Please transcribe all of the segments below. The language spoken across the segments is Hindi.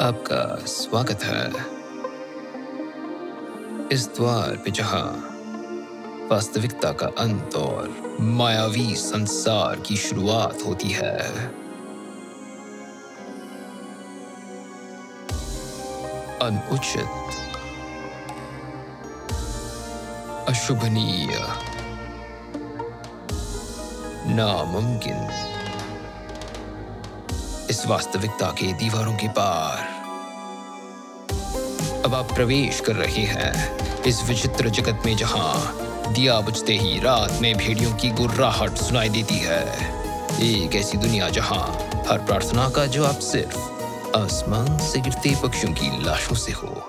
आपका स्वागत है। इस द्वार पे जहाँ वास्तविकता का अंत और मायावी संसार की शुरुआत होती है। अनुचित, अशुभनीय, नामुमकिन वास्तविकता के दीवारों के पार। अब आप प्रवेश कर रहे हैं इस विचित्र जगत में जहाँ दिया बुझते ही रात में भेड़ियों की गुर्राहट सुनाई देती है। एक ऐसी दुनिया जहाँ हर प्रार्थना का जवाब सिर्फ़ आसमान से गिरते पक्षियों की लाशों से हो।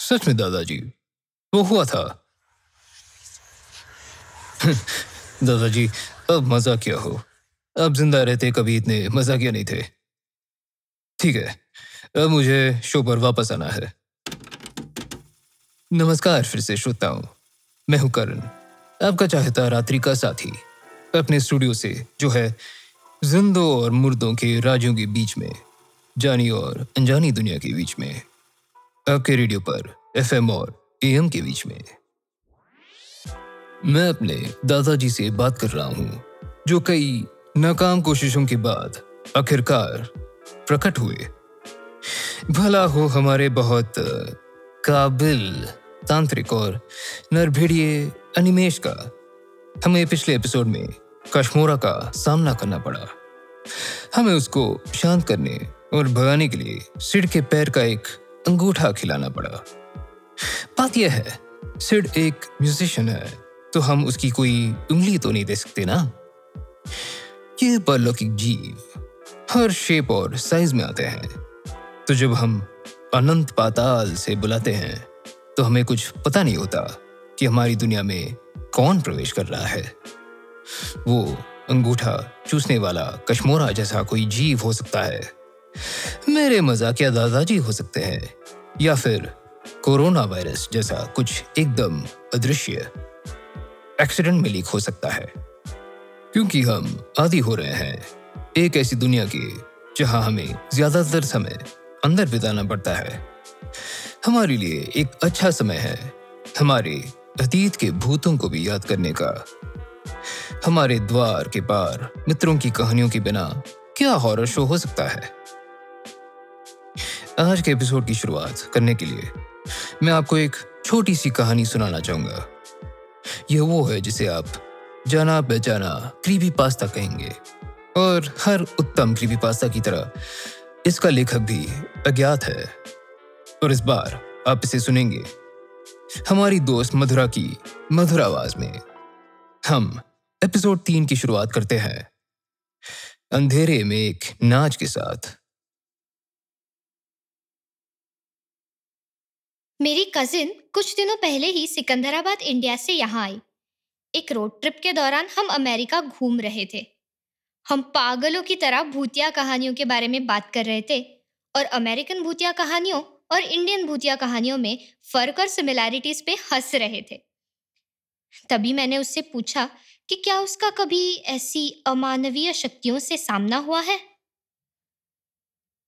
सच में दादाजी, वो हुआ था। दादाजी, अब मज़ा क्या हो? अब ज़िंदा रहते कभी इतने मजाकिया नहीं थे। ठीक है, अब मुझे शो पर वापस आना है। नमस्कार फिर से श्रोता हूँ। मैं हूँ करण, आपका चाहता रात्रि का साथी। अपने स्टूडियो से, जो है, जिंदों और मुर्दों के राज्यों के बीच में। जानी और अनजानी दुनिया के बीच में, आपके रेडियो पर एफएम और एएम के बीच में। मैं अपने दादाजी से बात कर रहा हूँ, जो कई नाकाम कोशिशों के बाद आखिरकार प्रकट हुए। भला हो हमारे बहुत काबिल तांत्रिक और नरभिड़िए अनिमेश का, हमें पिछले एपिसोड में कश्मोरा का सामना करना पड़ा। हमें उसको शांत करने और भगाने के लिए सिड के पैर का एक अंगूठा खिलाना पड़ा। बात यह है, सिड एक म्यूजिशियन है तो हम उसकी कोई उंगली तो नहीं दे सकते ना? ये परलौकिक जीव हर शेप और साइज़ में आते हैं। तो जब हम अनंत पाताल से बुलाते हैं तो हमें कुछ पता नहीं होता कि हमारी दुनिया में कौन प्रवेश कर रहा है। वो अंगूठा चूसने वाला कश्मोरा जैसा कोई जीव हो सकता है। मेरे मजाकिया दादाजी हो सकते हैं, या फिर कोरोना वायरस जैसा कुछ एकदम अदृश्य एक्सीडेंट में लीक हो सकता है। क्योंकि हम आदि हो रहे हैं, एक ऐसी दुनिया के जहाँ हमें ज़्यादातर समय अंदर बिताना पड़ता है। हमारे लिए एक अच्छा समय है, हमारे अतीत के भूतों को भी याद करने का। हमारे द्वार के पार मित्रों की कहानियों के बिना क्या हॉरर शो हो सकता है? आज के एपिसोड की शुरुआत करने के लिए मैं आपको एक छोटी सी कहानी सुनाना चाहूँगा। यह वो है जिसे आप जाना पहचाना क्रीपी पास्ता कहेंगे और हर उत्तम क्रीपी पास्ता की तरह इसका लेखक भी अज्ञात है। और इस बार आप इसे सुनेंगे। हमारी दोस्त मधुरा की मधुर आवाज़ में हम एपिसोड तीन की शुरुआत करते हैं। अंधेरे में एक नाच के साथ मेरी कजिन कुछ दिनों पहले ही सिकंदराबाद, इंडिया से यहाँ आई। एक रोड ट्रिप के दौरान हम अमेरिका घूम रहे थे। हम पागलों की तरह भूतिया कहानियों के बारे में बात कर रहे थे और अमेरिकन भूतिया कहानियों और इंडियन भूतिया कहानियों में फ़र्क और सिमिलैरिटीज पे हंस रहे थे। तभी मैंने उससे पूछा कि क्या उसका कभी ऐसी अमानवीय शक्तियों से सामना हुआ है?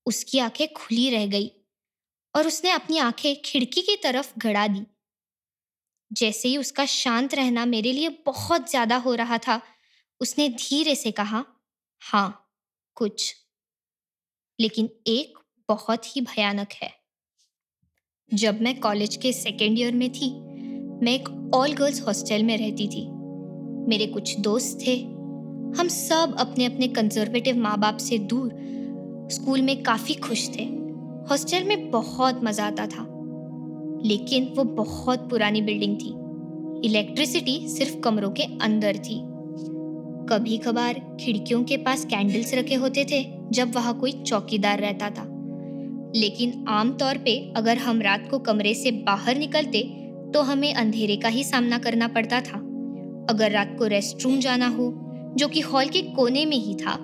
उसकी आँखें खुली रह गई। और उसने अपनी आँखें खिड़की की तरफ़ गड़ा दी। जैसे ही उसका शांत रहना मेरे लिए बहुत ज़्यादा हो रहा था, उसने धीरे से कहा हाँ कुछ। लेकिन एक बहुत ही भयानक है। जब मैं कॉलेज के सेकेंड ईयर में थी, मैं एक ऑल गर्ल्स हॉस्टल में रहती थी। मेरे कुछ दोस्त थे। हम सब अपने अपने कंजर्वेटिव माँ बाप से दूर, स्कूल में काफ़ी खुश थे। हॉस्टल में बहुत मज़ा आता था। लेकिन वो बहुत पुरानी बिल्डिंग थी। इलेक्ट्रिसिटी सिर्फ़ कमरों के अंदर थी। कभी कभार खिड़कियों के पास कैंडल्स रखे होते थे, जब वहाँ कोई चौकीदार रहता था। लेकिन आमतौर पे अगर हम रात को कमरे से बाहर निकलते तो हमें अंधेरे का ही सामना करना पड़ता था। अगर रात को रेस्ट रूम जाना हो, जो कि हॉल के कोने में ही था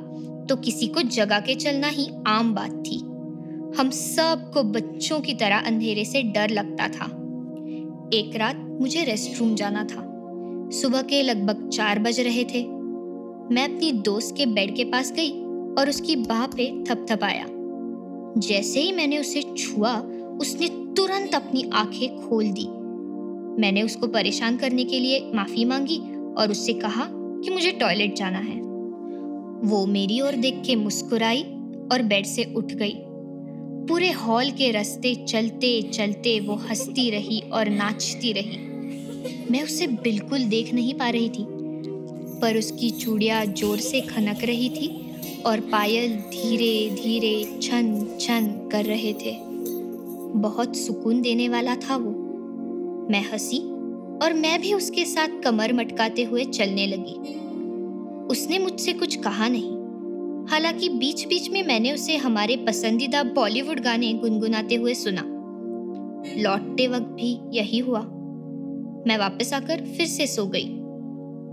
तो किसी को जगा के चलना ही आम बात थी। हम सबको बच्चों की तरह अंधेरे से डर लगता था। एक रात मुझे रेस्ट रूम जाना था। सुबह के लगभग चार बज रहे थे। मैं अपनी दोस्त के बेड के पास गई और उसकी बाह पे थपथपाया। जैसे ही मैंने उसे छुआ, उसने तुरंत अपनी आँखें खोल दी। मैंने उसको परेशान करने के लिए माफ़ी मांगी और उससे कहा कि मुझे टॉयलेट जाना है। वो मेरी ओर देख के मुस्कुराई और बेड से उठ गई। पूरे हॉल के रास्ते चलते चलते वो हंसती रही और नाचती रही। मैं उसे बिल्कुल देख नहीं पा रही थी, पर उसकी चूड़िया ज़ोर से खनक रही थी और पायल धीरे धीरे छन छन कर रहे थे। बहुत सुकून देने वाला था वो। मैं हँसी और मैं भी उसके साथ कमर मटकाते हुए चलने लगी। उसने मुझसे कुछ कहा नहीं। हालाँकि बीच बीच में मैंने उसे हमारे पसंदीदा बॉलीवुड गाने गुनगुनाते हुए सुना। लौटते वक्त भी यही हुआ। मैं वापस आकर फिर से सो गई।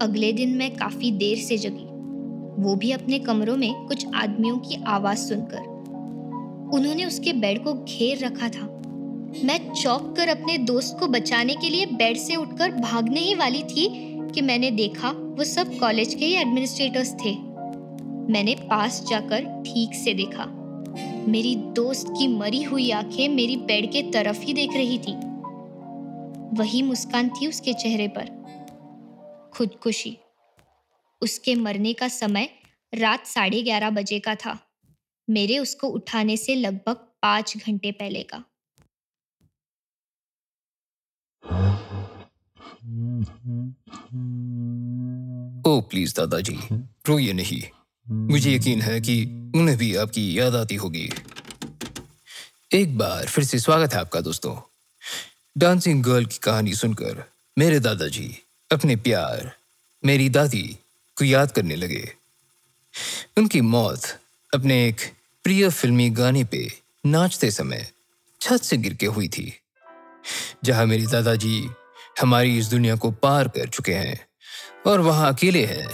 अगले दिन मैं काफ़ी देर से जगी। वो भी अपने कमरों में कुछ आदमियों की आवाज़ सुनकर। उन्होंने उसके बेड को घेर रखा था। मैं चौंक कर अपने दोस्त को बचाने के लिए बेड से उठकर भागने ही वाली थी कि मैंने देखा वो सब कॉलेज के ही एडमिनिस्ट्रेटर्स थे। मैंने पास जाकर ठीक से देखा। मेरी दोस्त की मरी हुई आँखें मेरी बेड के तरफ़ ही देख रही थी। वही मुस्कान थी उसके चेहरे पर। खुदकुशी। उसके मरने का समय रात साढ़े ग्यारह बजे का था। मेरे उसको उठाने से लगभग पाँच घंटे पहले का। ओ, प्लीज़ दादाजी, रोइए नहीं। मुझे यकीन है कि उन्हें भी आपकी याद आती होगी। एक बार फिर से स्वागत है आपका दोस्तों। डांसिंग गर्ल की कहानी सुनकर मेरे दादाजी अपने प्यार, मेरी दादी को याद करने लगे। उनकी मौत अपने एक प्रिय फिल्मी गाने पे नाचते समय छत से गिर के हुई थी, जहाँ मेरे दादाजी हमारी इस दुनिया को पार कर चुके हैं और वहाँ अकेले हैं,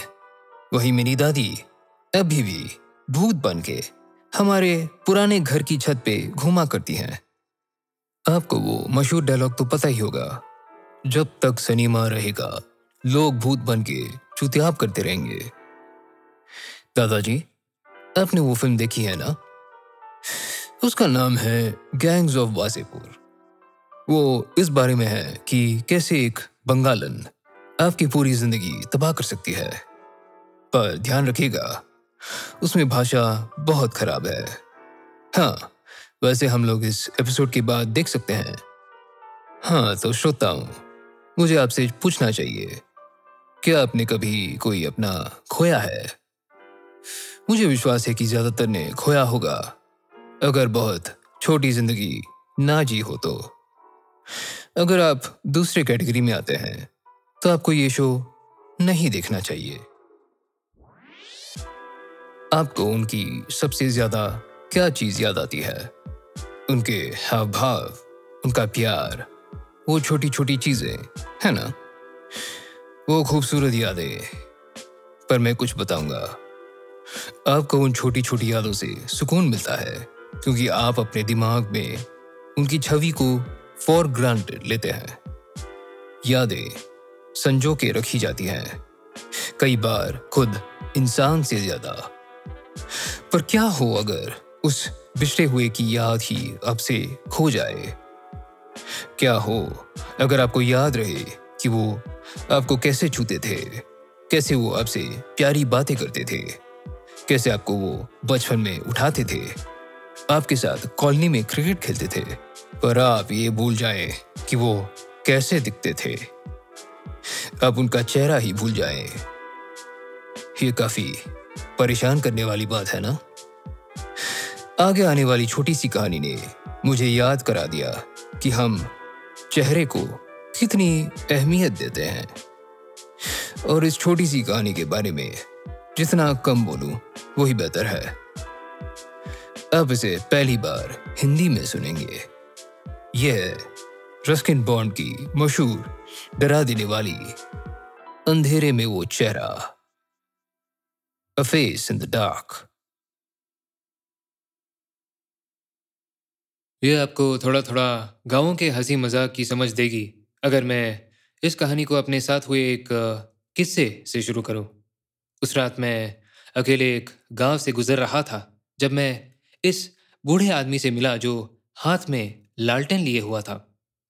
वही मेरी दादी अभी भी भूत बन के हमारे पुराने घर की छत पे घूमा करती हैं। आपको वो मशहूर डायलॉग तो पता ही होगा। जब तक सनीमा रहेगा, लोग भूत बन के करते रहेंगे। दादाजी, आपने वो फ़िल्म देखी है ना? उसका नाम है गैंग्स ऑफ़ वासेपुर वो इस बारे में है कि कैसे एक बंगालन आपकी पूरी ज़िंदगी तबाह कर सकती है। पर ध्यान रखिएगा उसमें भाषा बहुत खराब है। हाँ वैसे हम लोग इस एपिसोड के बाद देख सकते हैं। हाँ तो श्रोताओं मुझे आपसे पूछना चाहिए, क्या आपने कभी कोई अपना खोया है? मुझे विश्वास है कि ज़्यादातर ने खोया होगा, अगर बहुत छोटी ज़िंदगी ना जी हो तो। अगर आप दूसरे कैटेगरी में आते हैं तो आपको ये शो नहीं देखना चाहिए। आपको उनकी सबसे ज़्यादा क्या चीज़ याद आती है? उनके हाव भाव उनका प्यार, वो छोटी छोटी चीज़ें, है ना? वो खूबसूरत यादें। पर मैं कुछ बताऊँगा। आपको उन छोटी छोटी यादों से सुकून मिलता है, क्योंकि आप अपने दिमाग में उनकी छवि को फॉर ग्रांटेड लेते हैं। यादें संजो के रखी जाती हैं। कई बार खुद इंसान से ज़्यादा पर क्या हो अगर उस बिछड़े हुए की याद ही आपसे खो जाए? क्या हो अगर आपको याद रहे कि वो आपको कैसे छूते थे? कैसे वो आपसे प्यारी बातें करते थे? कैसे आपको वो बचपन में उठाते थे? आपके साथ कॉलोनी में क्रिकेट खेलते थे, पर आप ये भूल जाएँ कि वो कैसे दिखते थे। आप उनका चेहरा ही भूल जाएँ। ये काफ़ी परेशान करने वाली बात है ना? आगे आने वाली छोटी सी कहानी ने मुझे याद करा दिया कि हम चेहरे को कितनी अहमियत देते हैं। और इस छोटी सी कहानी के बारे में जितना कम बोलूँ, वही बेहतर है। अब इसे पहली बार हिंदी में सुनेंगे। यह रस्किन बॉन्ड की मशहूर डरा देने वाली अंधेरे में वो चेहरा A face in the dark. ये आपको थोड़ा थोड़ा गाँवों के हँसी मज़ाक की समझ देगी, अगर मैं इस कहानी को अपने साथ हुए एक किस्से से शुरू करूँ। उस रात मैं अकेले एक गाँव से गुजर रहा था, जब मैं इस बूढ़े आदमी से मिला जो हाथ में लालटेन लिए हुआ था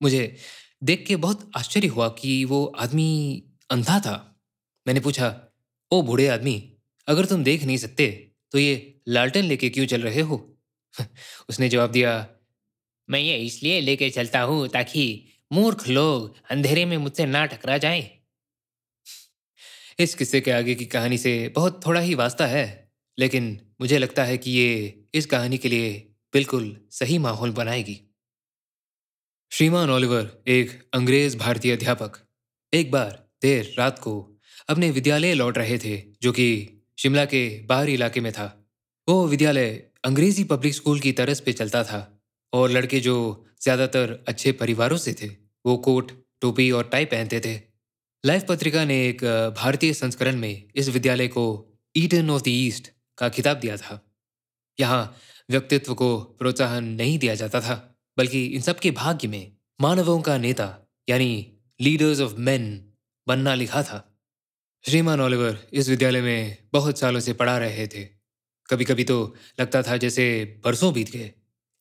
मुझे देख के बहुत आश्चर्य हुआ कि वो आदमी अंधा था मैंने पूछा, ओ बूढ़े आदमी अगर तुम देख नहीं सकते तो ये लालटेन लेके क्यों चल रहे हो उसने जवाब दिया, मैं ये इसलिए लेके चलता हूँ ताकि मूर्ख लोग अंधेरे में मुझसे ना टकरा जाएँ। इस किस्से के आगे की कहानी से बहुत थोड़ा ही वास्ता है, लेकिन मुझे लगता है कि ये इस कहानी के लिए बिल्कुल सही माहौल बनाएगी श्रीमान ओलिवर, एक अंग्रेज़ भारतीय अध्यापक, एक बार देर रात को अपने विद्यालय लौट रहे थे, जो कि शिमला के बाहरी इलाके में था। वो विद्यालय अंग्रेज़ी पब्लिक स्कूल की तरस पे चलता था और लड़के जो ज़्यादातर अच्छे परिवारों से थे, वो कोट, टोपी और टाई पहनते थे। लाइफ पत्रिका ने एक भारतीय संस्करण में इस विद्यालय को ईडन ऑफ़ द ईस्ट का खिताब दिया था। यहाँ व्यक्तित्व को प्रोत्साहन नहीं दिया जाता था, बल्कि इन सब के भाग्य में मानवों का नेता, यानी लीडर्स ऑफ़ मेन, बनना लिखा था। श्रीमान ओलिवर, इस विद्यालय में बहुत सालों से पढ़ा रहे थे। कभी कभी तो लगता था जैसे बरसों बीत गए।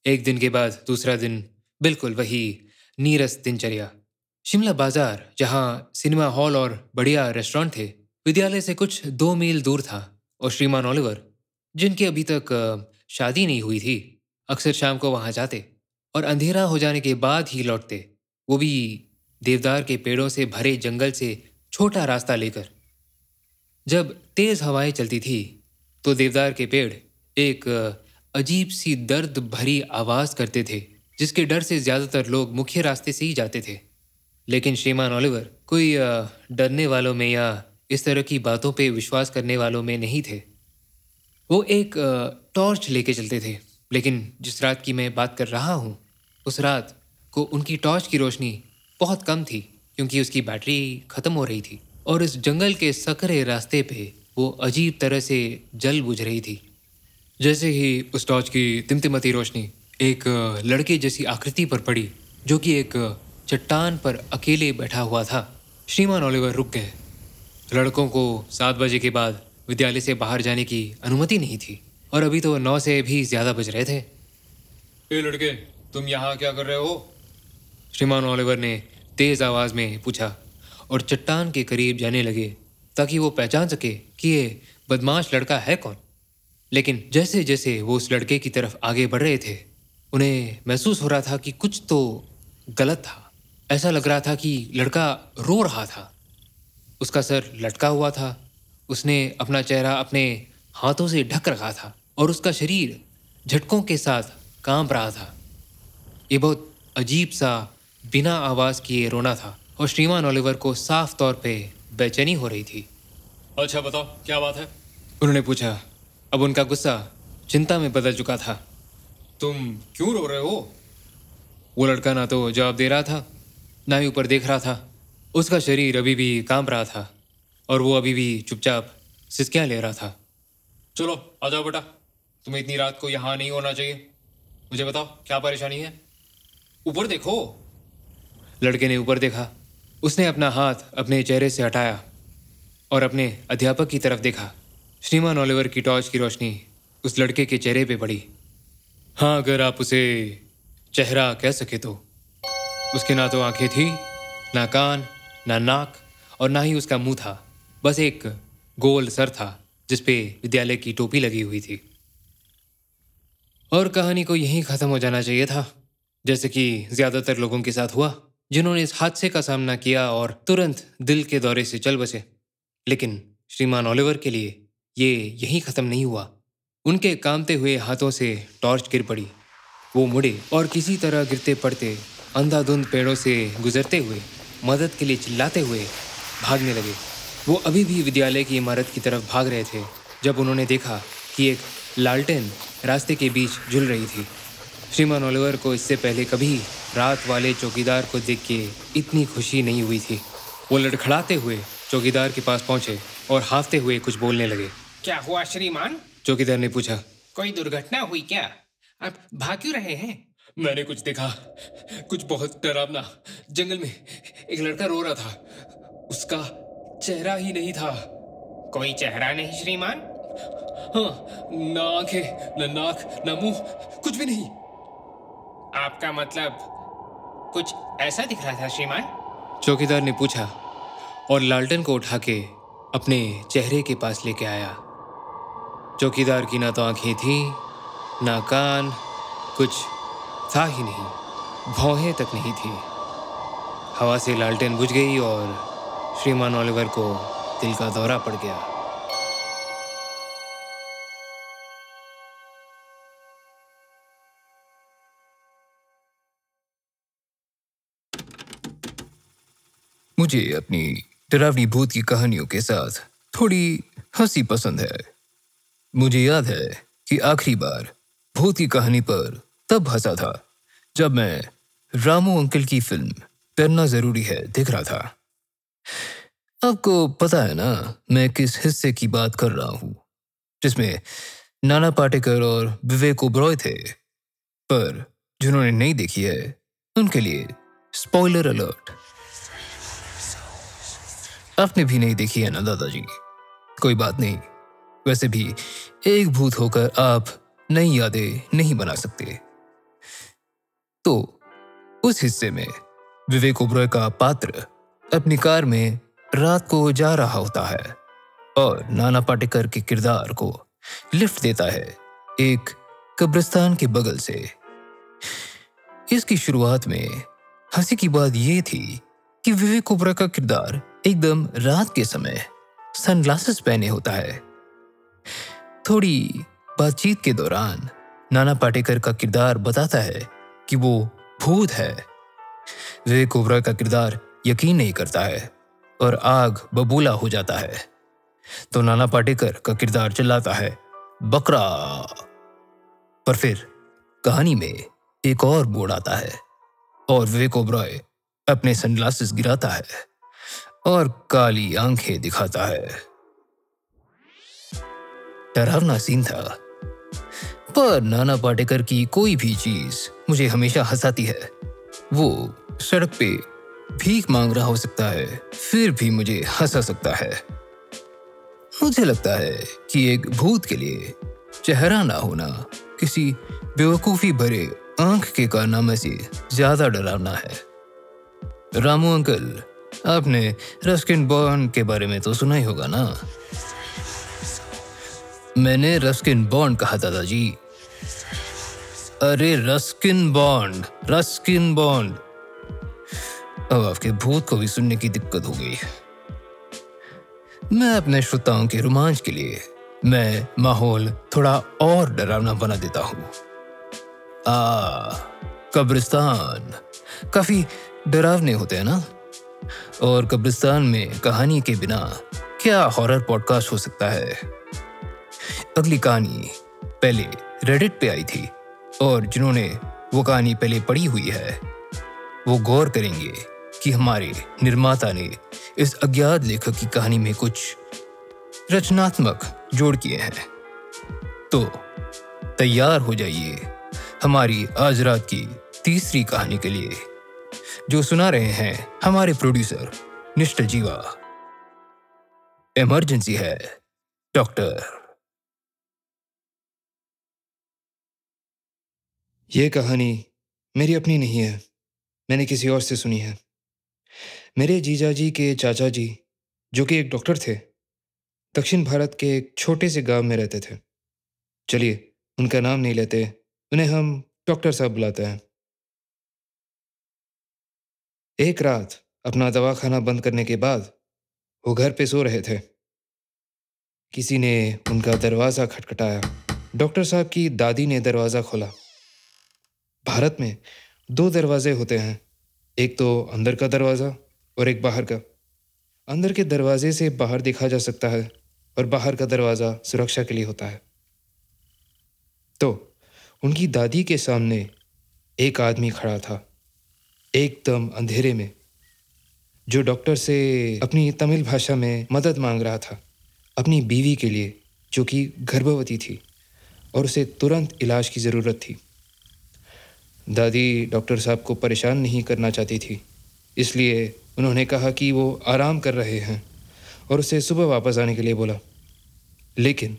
एक दिन के बाद दूसरा दिन बिल्कुल वही नीरस दिनचर्या। शिमला बाज़ार, जहाँ सिनेमा हॉल और बढ़िया रेस्टोरेंट थे, विद्यालय से कुछ दो मील दूर था और श्रीमान ओलिवर, जिनकी अभी तक शादी नहीं हुई थी, अक्सर शाम को वहाँ जाते और अंधेरा हो जाने के बाद ही लौटते। वो भी देवदार के पेड़ों से भरे जंगल से छोटा रास्ता लेकर। जब तेज हवाएँ चलती थी तो देवदार के पेड़ एक अजीब सी दर्द भरी आवाज़ करते थे, जिसके डर से ज़्यादातर लोग मुख्य रास्ते से ही जाते थे। लेकिन श्रीमान ओलिवर कोई डरने वालों में या इस तरह की बातों पे विश्वास करने वालों में नहीं थे। वो एक टॉर्च लेके चलते थे, लेकिन जिस रात की मैं बात कर रहा हूँ, उस रात को उनकी टॉर्च की रोशनी बहुत कम थी, क्योंकि उसकी बैटरी खत्म हो रही थी। और इस जंगल के सकरे रास्ते पे वो अजीब तरह से जल बुझ रही थी। जैसे ही उस टॉर्च की तिमतिमती रोशनी एक लड़के जैसी आकृति पर पड़ी जो कि एक चट्टान पर अकेले बैठा हुआ था श्रीमान ओलिवर रुक गए। लड़कों को सात बजे के बाद विद्यालय से बाहर जाने की अनुमति नहीं थी और अभी तो नौ से भी ज़्यादा बज रहे थे। ए लड़के तुम यहाँ क्या कर रहे हो? श्रीमान ओलिवर ने तेज आवाज़ में पूछा और चट्टान के करीब जाने लगे, ताकि वो पहचान सके कि ये बदमाश लड़का है कौन। लेकिन जैसे जैसे वो उस लड़के की तरफ़ आगे बढ़ रहे थे, उन्हें महसूस हो रहा था कि कुछ तो गलत था। ऐसा लग रहा था कि लड़का रो रहा था। उसका सर लटका हुआ था। उसने अपना चेहरा अपने हाथों से ढक रखा था और उसका शरीर झटकों के साथ काँप रहा था। ये बहुत अजीब सा बिना आवाज़ किए रोना था। और श्रीमान ओलिवर को साफ़ तौर पे बेचैनी हो रही थी। अच्छा बताओ क्या बात है? उन्होंने पूछा अब उनका गुस्सा चिंता में बदल चुका था। तुम क्यों रो रहे हो? वो लड़का ना तो जवाब दे रहा था ना ही ऊपर देख रहा था। उसका शरीर अभी भी काँप रहा था और वो अभी भी चुपचाप सिसकियाँ ले रहा था। चलो आ जाओ बेटा। तुम्हें इतनी रात को यहाँ नहीं होना चाहिए। मुझे बताओ क्या परेशानी है? ऊपर देखो। लड़के ने ऊपर देखा उसने अपना हाथ अपने चेहरे से हटाया और अपने अध्यापक की तरफ़ देखा। श्रीमान ओलिवर की टॉर्च की रोशनी उस लड़के के चेहरे पे पड़ी। हाँ अगर आप उसे चेहरा कह सके तो। उसके ना तो आँखें थी, ना कान, ना नाक और ना ही उसका मुँह था। बस एक गोल सर था जिसपे विद्यालय की टोपी लगी हुई थी। और कहानी को यहीं खत्म हो जाना चाहिए था, जैसे कि ज़्यादातर लोगों के साथ हुआ। जिन्होंने इस हादसे का सामना किया और तुरंत दिल के दौरे से चल बसे। लेकिन श्रीमान ओलिवर के लिए ये यहीं खत्म नहीं हुआ। उनके कामते हुए हाथों से टॉर्च गिर पड़ी। वो मुड़े और किसी तरह गिरते पड़ते अंधाधुंध पेड़ों से गुजरते हुए, मदद के लिए चिल्लाते हुए भागने लगे। वो अभी भी विद्यालय की इमारत की तरफ़ भाग रहे थे, जब उन्होंने देखा कि एक लालटेन रास्ते के बीच झुल रही थी। श्रीमान ओलिवर को इससे पहले कभी रात वाले चौकीदार को देख के इतनी खुशी नहीं हुई थी। वो लड़खड़ाते हुए चौकीदार के पास पहुँचे और हाफते हुए कुछ बोलने लगे। क्या हुआ श्रीमान? चौकीदार ने पूछा। कोई दुर्घटना हुई क्या? आप भाग क्यों रहे हैं? मैंने कुछ देखा कुछ बहुत डरावना। जंगल में एक लड़का रो रहा था। उसका चेहरा ही नहीं था। कोई चेहरा नहीं श्रीमान? हाँ ना आँखें न नाक ना मुँह कुछ भी नहीं। आपका मतलब कुछ ऐसा दिख रहा था, श्रीमान? चौकीदार ने पूछा और लालटेन को उठा के अपने चेहरे के पास लेके आया। चौकीदार की ना तो आँखें थी, ना कान, कुछ था ही नहीं, भौहें तक नहीं थी। हवा से लालटेन बुझ गई और श्रीमान ओलिवर को दिल का दौरा पड़ गया। मुझे अपनी डरावनी भूत की कहानियों के साथ थोड़ी हँसी पसंद है। मुझे याद है कि आखिरी बार भूत की कहानी पर तब हंसा था, जब मैं रामू अंकल की फ़िल्म डरना ज़रूरी है देख रहा था। आपको पता है ना, मैं किस हिस्से की बात कर रहा हूँ, जिसमें नाना पाटेकर और विवेक ओब्रॉय थे। पर जिन्होंने नहीं देखी है, उनके लिए स्पॉइलर अलर्ट आपने भी नहीं देखी है ना, दादाजी? कोई बात नहीं। वैसे भी एक भूत होकर आप नई यादें नहीं बना सकते। तो उस हिस्से में विवेक ओब्रॉय का पात्र अपनी कार में रात को जा रहा होता है और नाना पाटेकर के किरदार को लिफ्ट देता है एक कब्रिस्तान के बगल से। इसकी शुरुआत में हँसी की बात यह थी कि विवेक ओब्रॉय का किरदार एकदम रात के समय सनग्लासेस पहने होता है। थोड़ी बातचीत के दौरान नाना पाटेकर का किरदार बताता है कि वो भूत है। विवेक ओब्रॉय का किरदार यकीन नहीं करता है और आग बबूला हो जाता है। तो नाना पाटेकर का किरदार चिल्लाता है, बकरा! पर फिर कहानी में एक और बोर्ड आता है और विवेक ओब्रॉय अपने सनग्लासेस गिराता है। और काली आँखें दिखाता है। डरावना सीन था। पर नाना पाटेकर की कोई भी चीज़ मुझे हमेशा हंसाती है। वो सड़क पे भीख मांग रहा हो सकता है, फिर भी मुझे हंसा सकता है। मुझे लगता है कि एक भूत के लिए चेहरा ना होना किसी बेवकूफ़ी भरे आँख के कारनामे से ज़्यादा डरावना है। रामू अंकल आपने रस्किन बॉन्ड के बारे में तो सुना ही होगा ना? मैंने रस्किन बॉन्ड कहा, दादाजी। अरे, रस्किन बॉन्ड रस्किन बॉन्ड अब आपके भूत को भी सुनने की दिक्कत हो गई मैं अपने श्रोताओं के रोमांच के लिए मैं माहौल थोड़ा और डरावना बना देता हूँ। आ, कब्रिस्तान। काफ़ी डरावने होते हैं ना? और कब्रिस्तान में कहानी के बिना क्या हॉरर पॉडकास्ट हो सकता है? अगली कहानी पहले रेडिट पे आई थी और जिन्होंने वो कहानी पहले पढ़ी हुई है, वो गौर करेंगे कि हमारे निर्माता ने इस अज्ञात लेखक की कहानी में कुछ रचनात्मक जोड़ किए हैं। तो तैयार हो जाइए हमारी आज रात की तीसरी कहानी के लिए। जो सुना रहे हैं हमारे प्रोड्यूसर निष्ठ जीवा। इमरजेंसी है, डॉक्टर। ये कहानी मेरी अपनी नहीं है, मैंने किसी और से सुनी है। मेरे जीजा जी के चाचा जी, जो कि एक डॉक्टर थे, दक्षिण भारत के एक छोटे से गाँव में रहते थे। चलिए, उनका नाम नहीं लेते, उन्हें हम डॉक्टर साहब बुलाते हैं। एक रात अपना दवाखाना बंद करने के बाद वो घर पे सो रहे थे। किसी ने उनका दरवाज़ा खटखटाया। डॉक्टर साहब की दादी ने दरवाज़ा खोला। भारत में दो दरवाजे होते हैं, एक तो अंदर का दरवाज़ा और एक बाहर का। अंदर के दरवाजे से बाहर देखा जा सकता है और बाहर का दरवाज़ा सुरक्षा के लिए होता है। तो उनकी दादी के सामने एक आदमी खड़ा था। एकदम अंधेरे में, जो डॉक्टर से अपनी तमिल भाषा में मदद मांग रहा था, अपनी बीवी के लिए, जो कि गर्भवती थी, और उसे तुरंत इलाज की ज़रूरत थी। दादी डॉक्टर साहब को परेशान नहीं करना चाहती थी, इसलिए उन्होंने कहा कि वो आराम कर रहे हैं, और उसे सुबह वापस आने के लिए बोला। लेकिन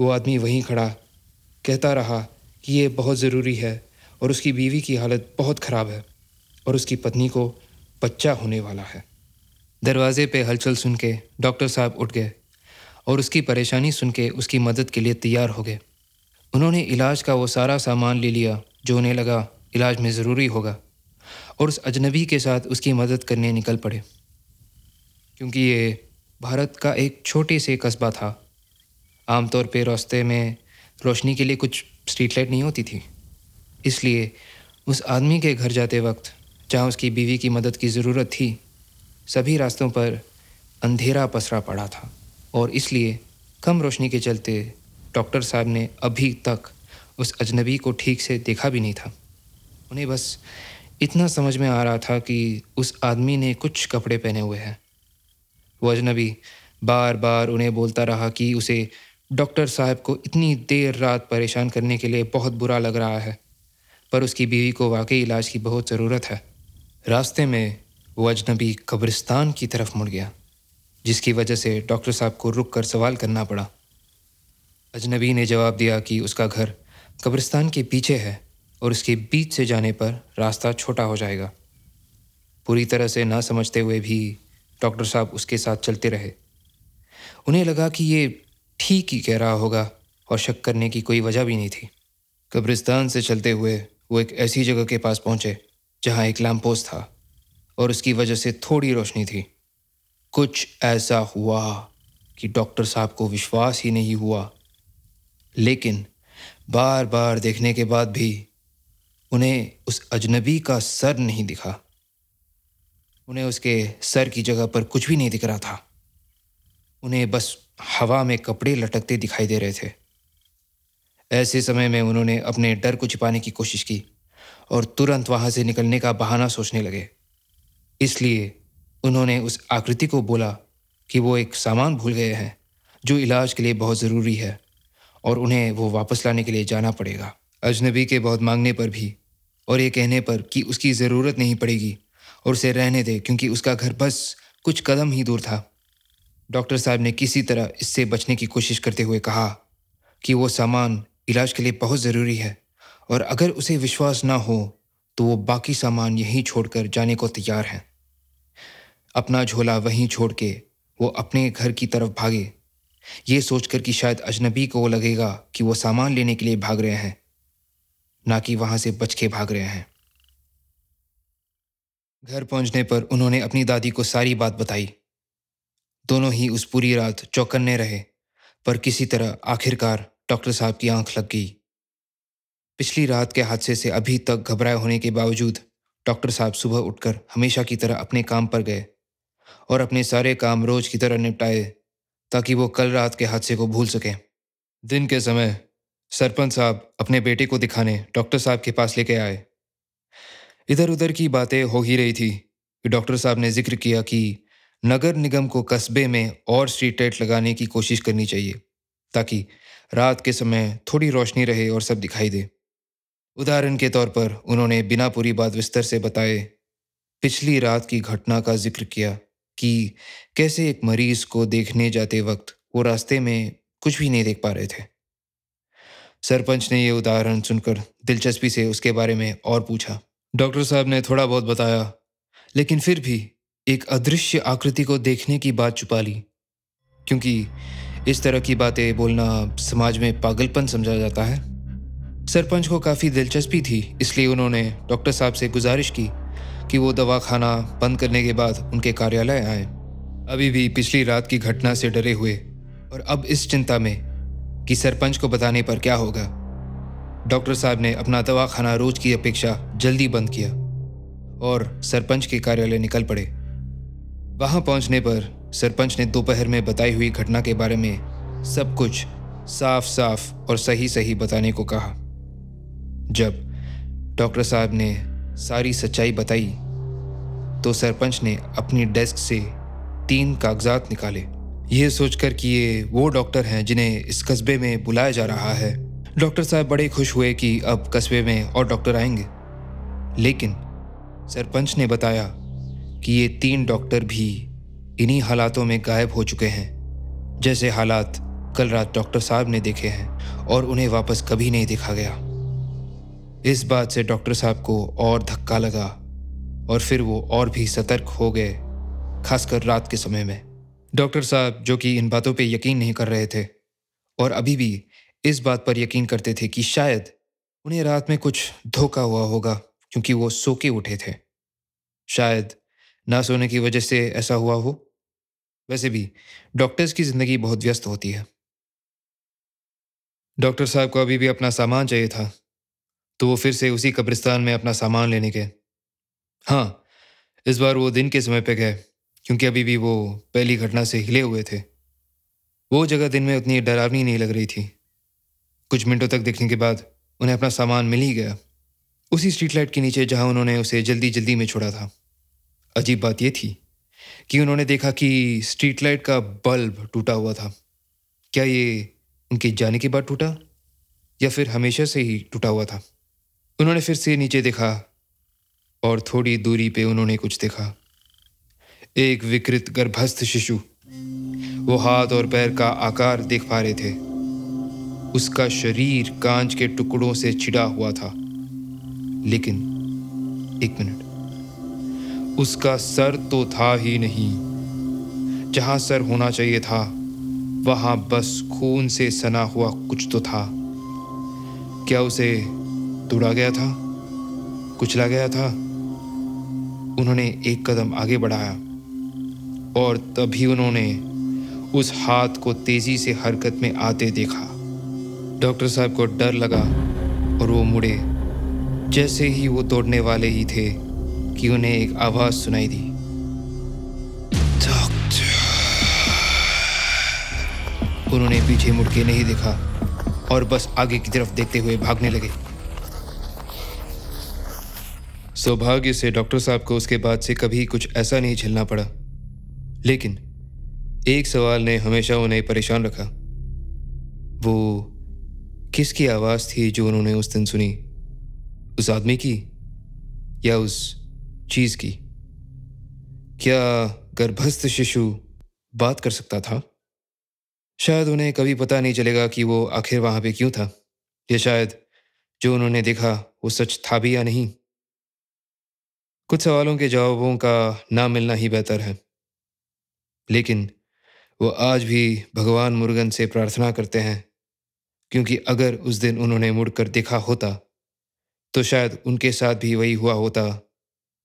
वो आदमी वहीं खड़ा, कहता रहा कि ये बहुत ज़रूरी है, और उसकी बीवी की हालत बहुत ख़राब है। और उसकी पत्नी को बच्चा होने वाला है। दरवाजे पे हलचल सुन के डॉक्टर साहब उठ गए और उसकी परेशानी सुन के उसकी मदद के लिए तैयार हो गए। उन्होंने इलाज का वो सारा सामान ले लिया जो उन्हें लगा इलाज में ज़रूरी होगा और उस अजनबी के साथ उसकी मदद करने निकल पड़े। क्योंकि ये भारत का एक छोटे से कस्बा था। आमतौर पे रास्ते में रोशनी के लिए कुछ स्ट्रीट लाइट नहीं होती थी। इसलिए उस आदमी के घर जाते वक्त जहाँ उसकी बीवी की मदद की ज़रूरत थी, सभी रास्तों पर अंधेरा पसरा पड़ा था और इसलिए कम रोशनी के चलते डॉक्टर साहब ने अभी तक उस अजनबी को ठीक से देखा भी नहीं था। उन्हें बस इतना समझ में आ रहा था कि उस आदमी ने कुछ कपड़े पहने हुए हैं। वो अजनबी बार बार उन्हें बोलता रहा कि उसे डॉक्टर साहब को इतनी देर रात परेशान करने के लिए बहुत बुरा लग रहा है, पर उसकी बीवी को वाकई इलाज की बहुत ज़रूरत है। रास्ते में वो अजनबी कब्रिस्तान की तरफ़ मुड़ गया, जिसकी वजह से डॉक्टर साहब को रुक कर सवाल करना पड़ा। अजनबी ने जवाब दिया कि उसका घर कब्रिस्तान के पीछे है और उसके बीच से जाने पर रास्ता छोटा हो जाएगा। पूरी तरह से ना समझते हुए भी डॉक्टर साहब उसके साथ चलते रहे। उन्हें लगा कि ये ठीक ही कह रहा होगा और शक करने की कोई वजह भी नहीं थी। कब्रिस्तान से चलते हुए वो एक ऐसी जगह के पास पहुँचे जहाँ एक लैम्प पोस्ट था, और उसकी वजह से थोड़ी रोशनी थी। कुछ ऐसा हुआ कि डॉक्टर साहब को विश्वास ही नहीं हुआ। लेकिन बार बार देखने के बाद भी उन्हें उस अजनबी का सर नहीं दिखा। उन्हें उसके सर की जगह पर कुछ भी नहीं दिख रहा था। उन्हें बस हवा में कपड़े लटकते दिखाई दे रहे थे। ऐसे समय में उन्होंने अपने डर को छिपाने की कोशिश की। और तुरंत वहाँ से निकलने का बहाना सोचने लगे। इसलिए उन्होंने उस आकृति को बोला कि वो एक सामान भूल गए हैं, जो इलाज के लिए बहुत ज़रूरी है, और उन्हें वो वापस लाने के लिए जाना पड़ेगा। अजनबी के बहुत मांगने पर भी, और ये कहने पर कि उसकी ज़रूरत नहीं पड़ेगी, और उसे रहने दे, क्योंकि उसका घर बस कुछ कदम ही दूर था। डॉक्टर साहब ने किसी तरह इससे बचने की कोशिश करते हुए कहा कि वो सामान इलाज के लिए बहुत ज़रूरी है। और अगर उसे विश्वास ना हो तो वो बाकी सामान यहीं छोड़कर जाने को तैयार हैं। अपना झोला वहीं छोड़ के वो अपने घर की तरफ़ भागे। ये सोचकर कि शायद अजनबी को लगेगा कि वो सामान लेने के लिए भाग रहे हैं, ना कि वहाँ से बच के भाग रहे हैं। घर पहुँचने पर उन्होंने अपनी दादी को सारी बात बताई। दोनों ही उस पूरी रात चौकन्ने रहे, पर किसी तरह आखिरकार डॉक्टर साहब की आँख लग गई। पिछली रात के हादसे से अभी तक घबराए होने के बावजूद, डॉक्टर साहब सुबह उठकर हमेशा की तरह अपने काम पर गए और अपने सारे काम रोज की तरह निपटाए ताकि वो कल रात के हादसे को भूल सकें। दिन के समय, सरपंच साहब अपने बेटे को दिखाने डॉक्टर साहब के पास लेके आए। इधर उधर की बातें हो ही रही थी कि डॉक्टर साहब ने ज़िक्र किया कि नगर निगम को कस्बे में और स्ट्रीट लाइट लगाने की कोशिश करनी चाहिए ताकि रात के समय थोड़ी रोशनी रहे और सब दिखाई दे। उदाहरण के तौर पर उन्होंने बिना पूरी बात विस्तर से बताए पिछली रात की घटना का ज़िक्र किया कि कैसे एक मरीज़ को देखने जाते वक्त वो रास्ते में कुछ भी नहीं देख पा रहे थे। सरपंच ने ये उदाहरण सुनकर दिलचस्पी से उसके बारे में और पूछा। डॉक्टर साहब ने थोड़ा बहुत बताया, लेकिन फिर भी एक अदृश्य आकृति को देखने की बात छुपा ली, क्योंकि इस तरह की बातें बोलना समाज में पागलपन समझा जाता है। सरपंच को काफ़ी दिलचस्पी थी, इसलिए उन्होंने डॉक्टर साहब से गुजारिश की कि वो दवा खाना बंद करने के बाद उनके कार्यालय आए। अभी भी पिछली रात की घटना से डरे हुए, और अब इस चिंता में कि सरपंच को बताने पर क्या होगा। डॉक्टर साहब ने अपना दवा खाना रोज की अपेक्षा जल्दी बंद किया, और सरपंच के कार्यालय निकल पड़े। वहाँ पहुँचने पर सरपंच ने दोपहर में बताई हुई घटना के बारे में सब कुछ साफ़ साफ़ और सही सही बताने को कहा। जब डॉक्टर साहब ने सारी सच्चाई बताई तो सरपंच ने अपनी डेस्क से तीन कागजात निकाले। ये सोचकर कि ये वो डॉक्टर हैं जिन्हें इस कस्बे में बुलाया जा रहा है। डॉक्टर साहब बड़े खुश हुए कि अब कस्बे में और डॉक्टर आएँगे। लेकिन सरपंच ने बताया कि ये तीन डॉक्टर भी इन्हीं हालातों में गायब हो चुके हैं, जैसे हालात कल रात डॉक्टर साहब ने देखे हैं और उन्हें वापस कभी नहीं देखा गया। इस बात से डॉक्टर साहब को और धक्का लगा और फिर वो और भी सतर्क हो गए, खासकर रात के समय में। डॉक्टर साहब, जो कि इन बातों पे यकीन नहीं कर रहे थे और अभी भी इस बात पर यकीन करते थे कि शायद उन्हें रात में कुछ धोखा हुआ होगा, क्योंकि वो सो के उठे थे। शायद ना सोने की वजह से ऐसा हुआ हो। वैसे भी डॉक्टर्स की ज़िंदगी बहुत व्यस्त होती है। डॉक्टर साहब को अभी भी अपना सामान चाहिए था। तो वो फिर से उसी कब्रिस्तान में अपना सामान लेने गए। हाँ इस बार वो दिन के समय पे गए, क्योंकि अभी भी वो पहली घटना से हिले हुए थे। वो जगह दिन में उतनी डरावनी नहीं लग रही थी। कुछ मिनटों तक देखने के बाद उन्हें अपना सामान मिल ही गया। उसी स्ट्रीट लाइट के नीचे जहाँ उन्होंने उसे जल्दी जल्दी में छोड़ा था। अजीब बात यह थी कि उन्होंने देखा कि स्ट्रीट लाइट का बल्ब टूटा हुआ था। क्या ये उनके जाने के बाद टूटा? या फिर हमेशा से ही टूटा हुआ था? उन्होंने फिर से नीचे देखा और थोड़ी दूरी पे उन्होंने कुछ देखा। एक विकृत गर्भस्थ शिशु। वो हाथ और पैर का आकार देख पा रहे थे। उसका शरीर कांच के टुकड़ों से छिड़ा हुआ था। लेकिन एक मिनट। उसका सर तो था ही नहीं। जहाँ सर होना चाहिए था, वहाँ बस खून से सना हुआ कुछ तो था। क्या उसे तोड़ा गया था, कुचला गया था। उन्होंने एक कदम आगे बढ़ाया और तभी उन्होंने उस हाथ को तेज़ी से हरकत में आते देखा। डॉक्टर साहब को डर लगा और वो मुड़े। जैसे ही वो तोड़ने वाले ही थे कि उन्हें एक आवाज़ सुनाई दी। उन्होंने पीछे मुड़ के नहीं देखा और बस आगे की तरफ़ देखते हुए भागने लगे। सौभाग्य से डॉक्टर साहब को उसके बाद से कभी कुछ ऐसा नहीं झेलना पड़ा। लेकिन एक सवाल ने हमेशा उन्हें परेशान रखा। वो किसकी आवाज़ थी जो उन्होंने उस दिन सुनी? उस आदमी की या उस चीज़ की? क्या गर्भस्थ शिशु बात कर सकता था? शायद उन्हें कभी पता नहीं चलेगा कि वो आखिर वहाँ पे क्यों था। या शायद जो उन्होंने देखा वो सच था भी या नहीं। कुछ सवालों के जवाबों का ना मिलना ही बेहतर है। लेकिन वो आज भी भगवान मुर्गन से प्रार्थना करते हैं, क्योंकि अगर उस दिन उन्होंने मुड़कर देखा होता तो शायद उनके साथ भी वही हुआ होता,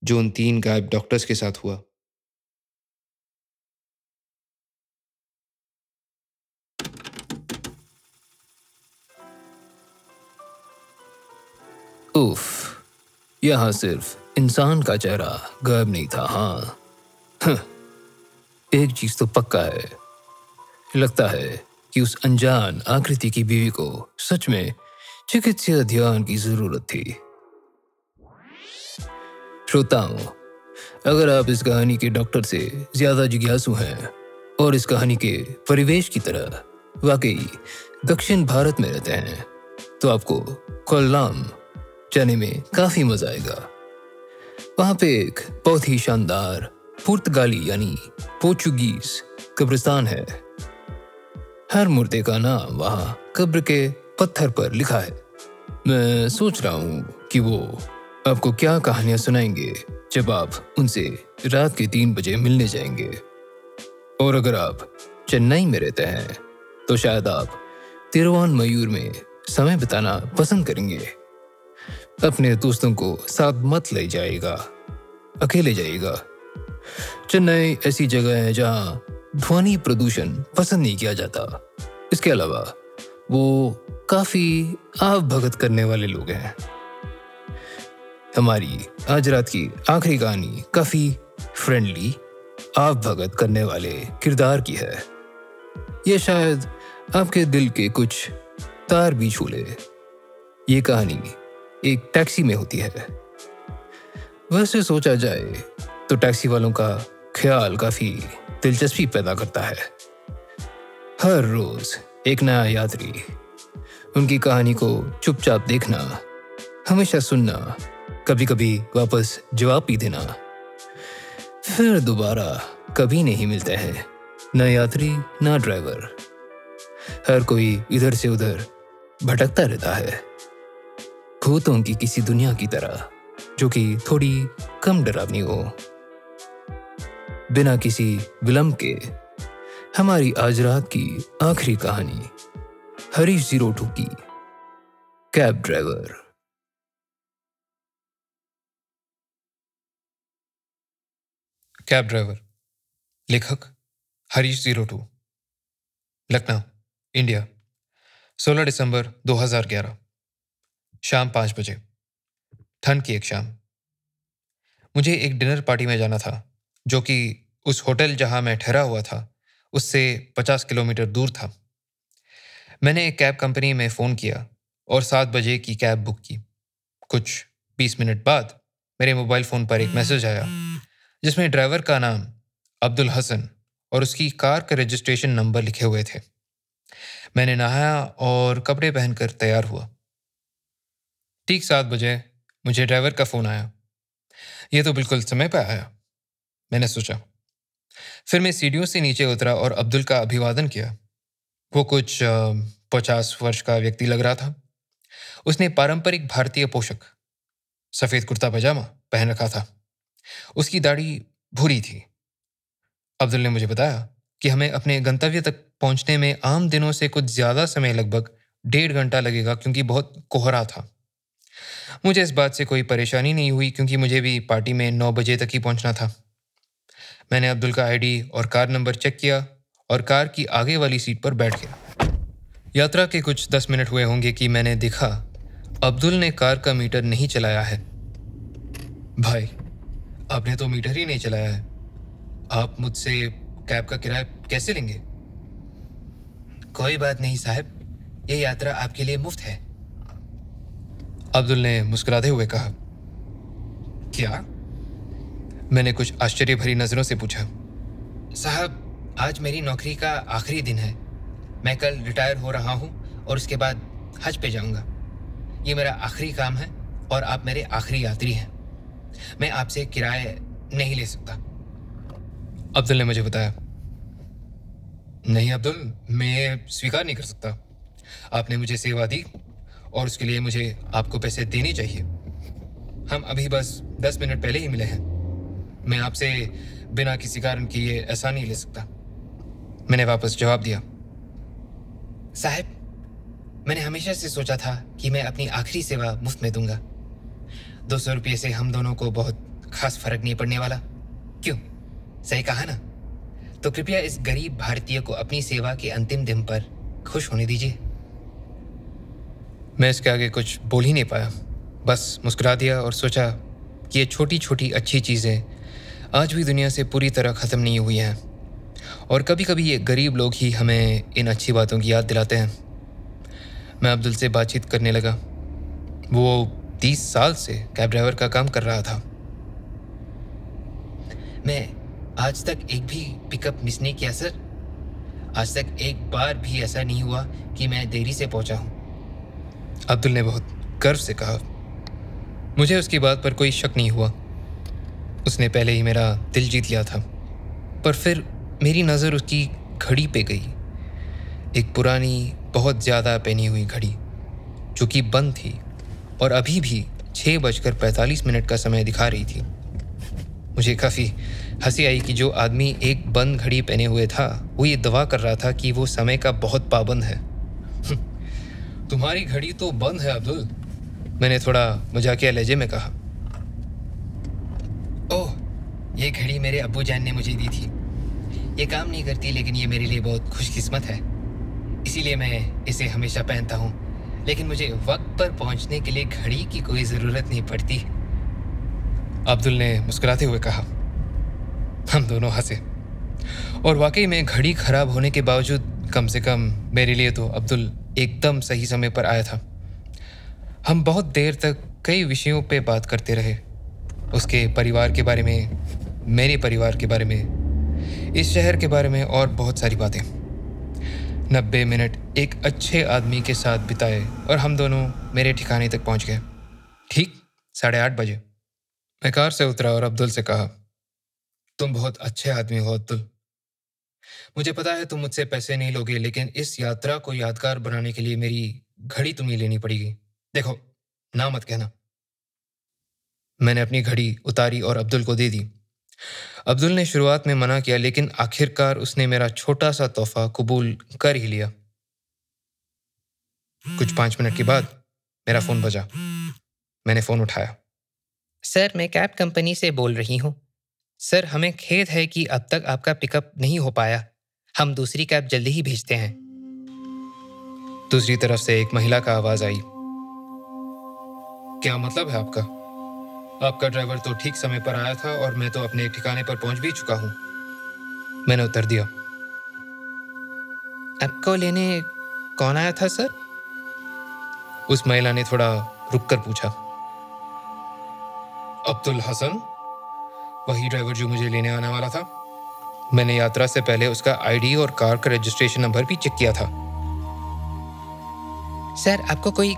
जो उन तीन गायब डॉक्टर्स के साथ हुआ। उफ, यहाँ सिर्फ़ इंसान का चेहरा गायब नहीं था हाँ। एक चीज़ तो पक्का है। लगता है कि उस अनजान आकृति की बीवी को सच में चिकित्सीय ध्यान की ज़रूरत थी। श्रोताओं अगर आप इस कहानी के डॉक्टर से ज़्यादा जिज्ञासु हैं और इस कहानी के परिवेश की तरह वाकई दक्षिण भारत में रहते हैं तो आपको कोल्लाम जाने में काफ़ी मज़ा आएगा। वहाँ पे एक बहुत ही शानदार पुर्तगाली यानी पोर्चुगीज कब्रिस्तान है। हर मुर्दे का नाम वहाँ कब्र के पत्थर पर लिखा है। मैं सोच रहा हूँ कि वो आपको क्या कहानियाँ सुनाएँगे जब आप उनसे रात के तीन बजे मिलने जाएँगे। और अगर आप चेन्नई में रहते हैं तो शायद आप तिरुवान मयूर में समय बिताना पसंद करेंगे। अपने दोस्तों को साथ मत ले जाएगा। अकेले जाएगा। चेन्नई ऐसी जगह है जहाँ ध्वनि प्रदूषण पसंद नहीं किया जाता। इसके अलावा वो काफ़ी आव भगत करने वाले लोग हैं। हमारी आज रात की आखिरी कहानी काफ़ी फ्रेंडली आप भगत करने वाले किरदार की है। यह शायद आपके दिल के कुछ तार भी छू ले। ये कहानी एक टैक्सी में होती है। वैसे सोचा जाए तो टैक्सी वालों का ख्याल काफ़ी दिलचस्पी पैदा करता है। हर रोज एक नया यात्री, उनकी कहानी को चुपचाप देखना, हमेशा सुनना कभी कभी वापस जवाब भी देना, फिर दोबारा कभी नहीं मिलते हैं। न यात्री, न ड्राइवर। हर कोई इधर से उधर भटकता रहता है। भूतों की किसी दुनिया की तरह, जो कि थोड़ी कम डरावनी हो। बिना किसी विलंब के, हमारी आज रात की आखिरी कहानी, हरीश ज़ीरो टू की, कैब ड्राइवर। कैब ड्राइवर, लेखक, Harish zero two, Lucknow, India 16 दिसंबर 2011 शाम पाँच बजे। ठंड की एक शाम। मुझे एक डिनर पार्टी में जाना था जो कि उस होटल जहाँ मैं ठहरा हुआ था उससे 50 किलोमीटर दूर था। मैंने एक कैब कंपनी में फ़ोन किया और सात बजे की कैब बुक की। कुछ बीस मिनट बाद मेरे मोबाइल फ़ोन पर एक मैसेज आया जिसमें ड्राइवर का नाम अब्दुल हसन और उसकी कार का रजिस्ट्रेशन नंबर लिखे हुए थे। मैंने नहाया और कपड़े पहनकर तैयार हुआ। ठीक सात बजे मुझे ड्राइवर का फ़ोन आया। यह तो बिल्कुल समय पर आया, मैंने सोचा। फिर मैं सीढ़ियों से नीचे उतरा और अब्दुल का अभिवादन किया। वो कुछ पचास वर्ष का व्यक्ति लग रहा था। उसने पारंपरिक भारतीय पोषक सफ़ेद कुर्ता पजामा पहन रखा था। उसकी दाढ़ी भूरी थी। अब्दुल ने मुझे बताया कि हमें अपने गंतव्य तक पहुँचने में आम दिनों से कुछ ज़्यादा समय लगभग डेढ़ घंटा लगेगा क्योंकि बहुत कोहरा था। मुझे इस बात से कोई परेशानी नहीं हुई क्योंकि मुझे भी पार्टी में नौ बजे तक ही पहुँचना था। मैंने अब्दुल का आईडी और कार नंबर चेक किया और कार की आगे वाली सीट पर बैठ गया। यात्रा के कुछ दस मिनट हुए होंगे कि मैंने देखा अब्दुल ने कार का मीटर नहीं चलाया है। भाई, आपने तो मीटर ही नहीं चलाया है। आप मुझसे कैब का किराया कैसे लेंगे? कोई बात नहीं साहब, ये यात्रा आपके लिए मुफ़्त है। अब्दुल ने मुस्कुराते हुए कहा, क्या? मैंने कुछ आश्चर्य भरी नज़रों से पूछा, साहब, आज मेरी नौकरी का आखिरी दिन है। मैं कल रिटायर हो रहा हूँ और उसके बाद हज पे जाऊँगा। ये मेरा आखिरी काम है और आप मेरे आखिरी यात्री हैं। मैं आपसे किराए नहीं ले सकता। अब्दुल ने मुझे बताया, नहीं अब्दुल, मैं स्वीकार नहीं कर सकता। आपने मुझे सेवा दी और उसके लिए मुझे आपको पैसे देने चाहिए। हम अभी बस दस मिनट पहले ही मिले हैं। मैं आपसे बिना किसी कारण के ये ऐसा नहीं ले सकता। मैंने वापस जवाब दिया। साहब, मैंने हमेशा से सोचा था कि मैं अपनी आखिरी सेवा मुफ़्त में दूँगा। दो सौ रुपये से हम दोनों को बहुत खास फ़र्क नहीं पड़ने वाला। क्यों? सही कहा ना? तो कृपया इस गरीब भारतीय को अपनी सेवा के अंतिम दिन पर खुश होने दीजिए। मैं इसके आगे कुछ बोल ही नहीं पाया। बस मुस्कुरा दिया और सोचा कि ये छोटी छोटी अच्छी चीज़ें आज भी दुनिया से पूरी तरह ख़त्म नहीं हुई हैं। और कभी कभी ये गरीब लोग ही हमें इन अच्छी बातों की याद दिलाते हैं। मैं अब्दुल से बातचीत करने लगा। वो तीस साल से कैब ड्राइवर का काम कर रहा था। मैं आज तक एक भी पिकअप मिस नहीं किया, सर। आज तक एक बार भी ऐसा नहीं हुआ कि मैं देरी से पहुँचा हूँ। अब्दुल ने बहुत गर्व से कहा, मुझे उसकी बात पर कोई शक नहीं हुआ। उसने पहले ही मेरा दिल जीत लिया था, पर फिर मेरी नज़र उसकी घड़ी पे गई। एक पुरानी, बहुत ज़्यादा पहनी हुई घड़ी, जो कि बंद थी और अभी भी छः बजकर पैंतालीस मिनट का समय दिखा रही थी। मुझे काफ़ी हँसी आई कि जो आदमी एक बंद घड़ी पहने हुए था, वो ये दवा कर रहा था कि वो समय का बहुत पाबंद है। तुम्हारी घड़ी तो बंद है, अब्दुल। मैंने थोड़ा मजाकिया लहजे में कहा। ओह, ये घड़ी मेरे अब्बू जान ने मुझे दी थी। ये काम नहीं करती, लेकिन ये मेरे लिए बहुत खुशकिस्मत है। इसीलिए मैं इसे हमेशा पहनता हूँ। लेकिन मुझे वक्त पर पहुँचने के लिए घड़ी की कोई ज़रूरत नहीं पड़ती। अब्दुल ने मुस्कुराते हुए कहा, हम दोनों हंसे। और वाकई में घड़ी खराब होने के बावजूद कम से कम मेरे लिए तो अब्दुल एकदम सही समय पर आया था। हम बहुत देर तक कई विषयों पे बात करते रहे। उसके परिवार के बारे में, मेरे परिवार के बारे में, इस शहर के बारे में और बहुत सारी बातें। नब्बे मिनट एक अच्छे आदमी के साथ बिताए और हम दोनों मेरे ठिकाने तक पहुँच गए। ठीक साढ़े आठ बजे। मैं कार से उतरा और अब्दुल से कहा, तुम बहुत अच्छे आदमी हो अब्दुल। मुझे पता है तुम मुझसे पैसे नहीं लोगे, लेकिन इस यात्रा को यादगार बनाने के लिए मेरी घड़ी तुम्हें लेनी पड़ेगी। देखो, ना मत कहना। मैंने अपनी घड़ी उतारी और अब्दुल को दे दी। अब्दुल ने शुरुआत में मना किया, लेकिन आखिरकार उसने मेरा छोटा सा तोहफा कबूल कर ही लिया। कुछ पाँच मिनट के बाद मेरा फ़ोन बजा। मैंने फ़ोन उठाया। सर, मैं कैब कंपनी से बोल रही हूँ। सर, हमें खेद है कि अब तक आपका पिकअप नहीं हो पाया। हम दूसरी कैब जल्दी ही भेजते हैं। दूसरी तरफ़ से एक महिला का आवाज़ आई। क्या मतलब है आपका? आपका ड्राइवर तो ठीक समय पर आया था और मैं तो अपने ठिकाने पर पहुँच भी चुका हूँ। मैंने उत्तर दिया। आपको लेने कौन आया था, सर? उस महिला ने थोड़ा रुककर पूछा। अब्दुल हसन? वही ड्राइवर जो मुझे लेने आने वाला था। मैंने यात्रा से पहले उसका आईडी और कार का रजिस्ट्रेशन नंबर भी चेक किया था। सर, आपको कोई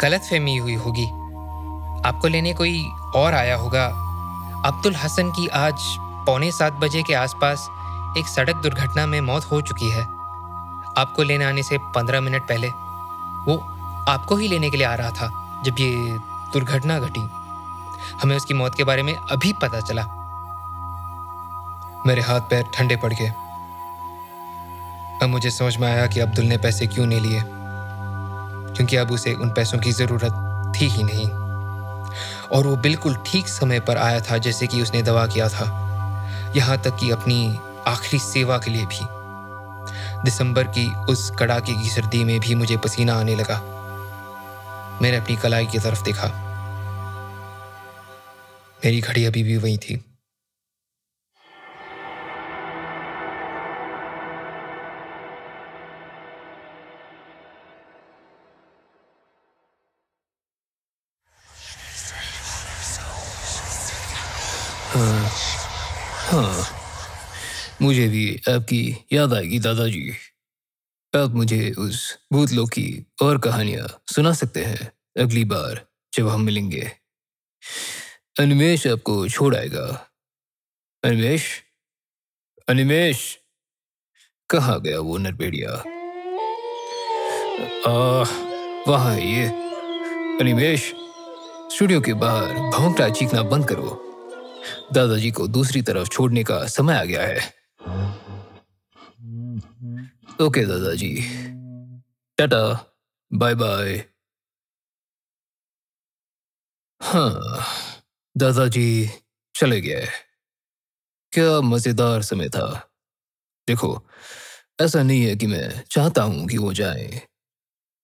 गलत फहमी हुई होगी? आपको लेने कोई और आया होगा? अब्दुल हसन की आज पौने सात बजे के आसपास एक सड़क दुर्घटना में मौत हो चुकी है। आपको लेने आने से पंद्रह मिनट पहले वो आपको ही लेने के लिए आ रहा था, जब ये दुर्घटना घटी। हमें उसकी मौत के बारे में अभी पता चला। मेरे हाथ पैर ठंडे पड़ गए। अब मुझे समझ में आया कि अब्दुल ने पैसे क्यों नहीं लिए, क्योंकि अब उसे उन पैसों की ज़रूरत थी ही नहीं। और वो बिल्कुल ठीक समय पर आया था, जैसे कि उसने दवा किया था, यहाँ तक कि अपनी आखिरी सेवा के लिए भी। दिसंबर की उस कड़ाके की सर्दी में भी मुझे पसीना आने लगा। मैंने अपनी कलाई की तरफ़ देखा। मेरी घड़ी अभी भी वही थी। मुझे भी आपकी याद आएगी, दादाजी। आप मुझे उस भूतलोक की और कहानियाँ सुना सकते हैं अगली बार जब हम मिलेंगे। अनिमेश आपको छोड़ आएगा। अनिमेश? अनिमेश? कहाँ गया वो नरबेड़िया? वहाँ ये। अनिमेश, स्टूडियो के बाहर भौंकना चीखना बंद करो। दादाजी को दूसरी तरफ़ छोड़ने का समय आ गया है। ओके दादाजी टाटा बाय बाय हाँ दादाजी चले गए। क्या मज़ेदार समय था। देखो, ऐसा नहीं है कि मैं चाहता हूँ कि वो जाए।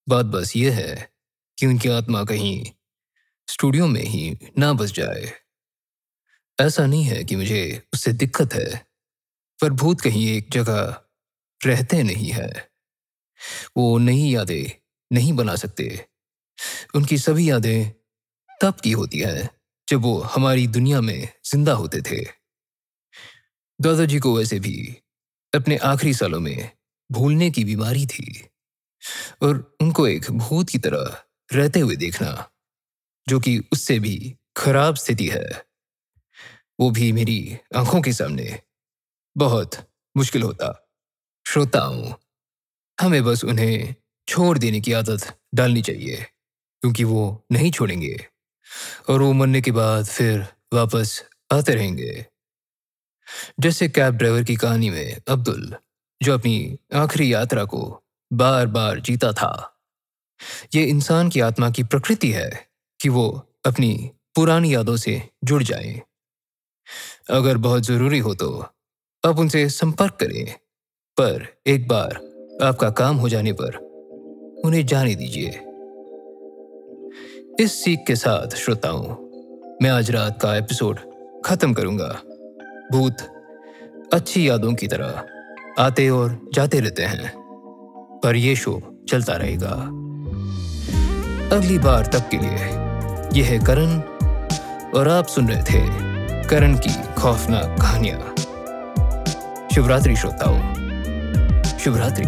बात बस ये है कि उनकी आत्मा कहीं स्टूडियो में ही ना बस जाए। ऐसा नहीं है कि मुझे उससे दिक्कत है। पर भूत कहीं एक जगह रहते नहीं है। वो नई यादें नहीं बना सकते। उनकी सभी यादें तब की होती हैं, जब वो हमारी दुनिया में ज़िंदा होते थे। दादाजी को वैसे भी अपने आखिरी सालों में भूलने की बीमारी थी और उनको एक भूत की तरह रहते हुए देखना, जो कि उससे भी खराब स्थिति है, वो भी मेरी आँखों के सामने बहुत मुश्किल होता। श्रोताओं हमें बस उन्हें छोड़ देने की आदत डालनी चाहिए, क्योंकि वो नहीं छोड़ेंगे। और वो मरने के बाद फिर वापस आते रहेंगे। जैसे कैब ड्राइवर की कहानी में अब्दुल, जो अपनी आखिरी यात्रा को बार बार जीता था। ये इंसान की आत्मा की प्रकृति है कि वो अपनी पुरानी यादों से जुड़ जाए। अगर बहुत ज़रूरी हो तो आप उनसे संपर्क करें। पर एक बार आपका काम हो जाने पर उन्हें जाने दीजिए। इस सीख के साथ, श्रोताओं, मैं आज रात का एपिसोड खत्म करूँगा। भूत, अच्छी यादों की तरह आते और जाते रहते हैं, पर यह शो चलता रहेगा। अगली बार तक के लिए, यह है करण, और आप सुन रहे थे करण की खौफनाक कहानियाँ। शिवरात्रि श्रोताओं। शिवरात्रि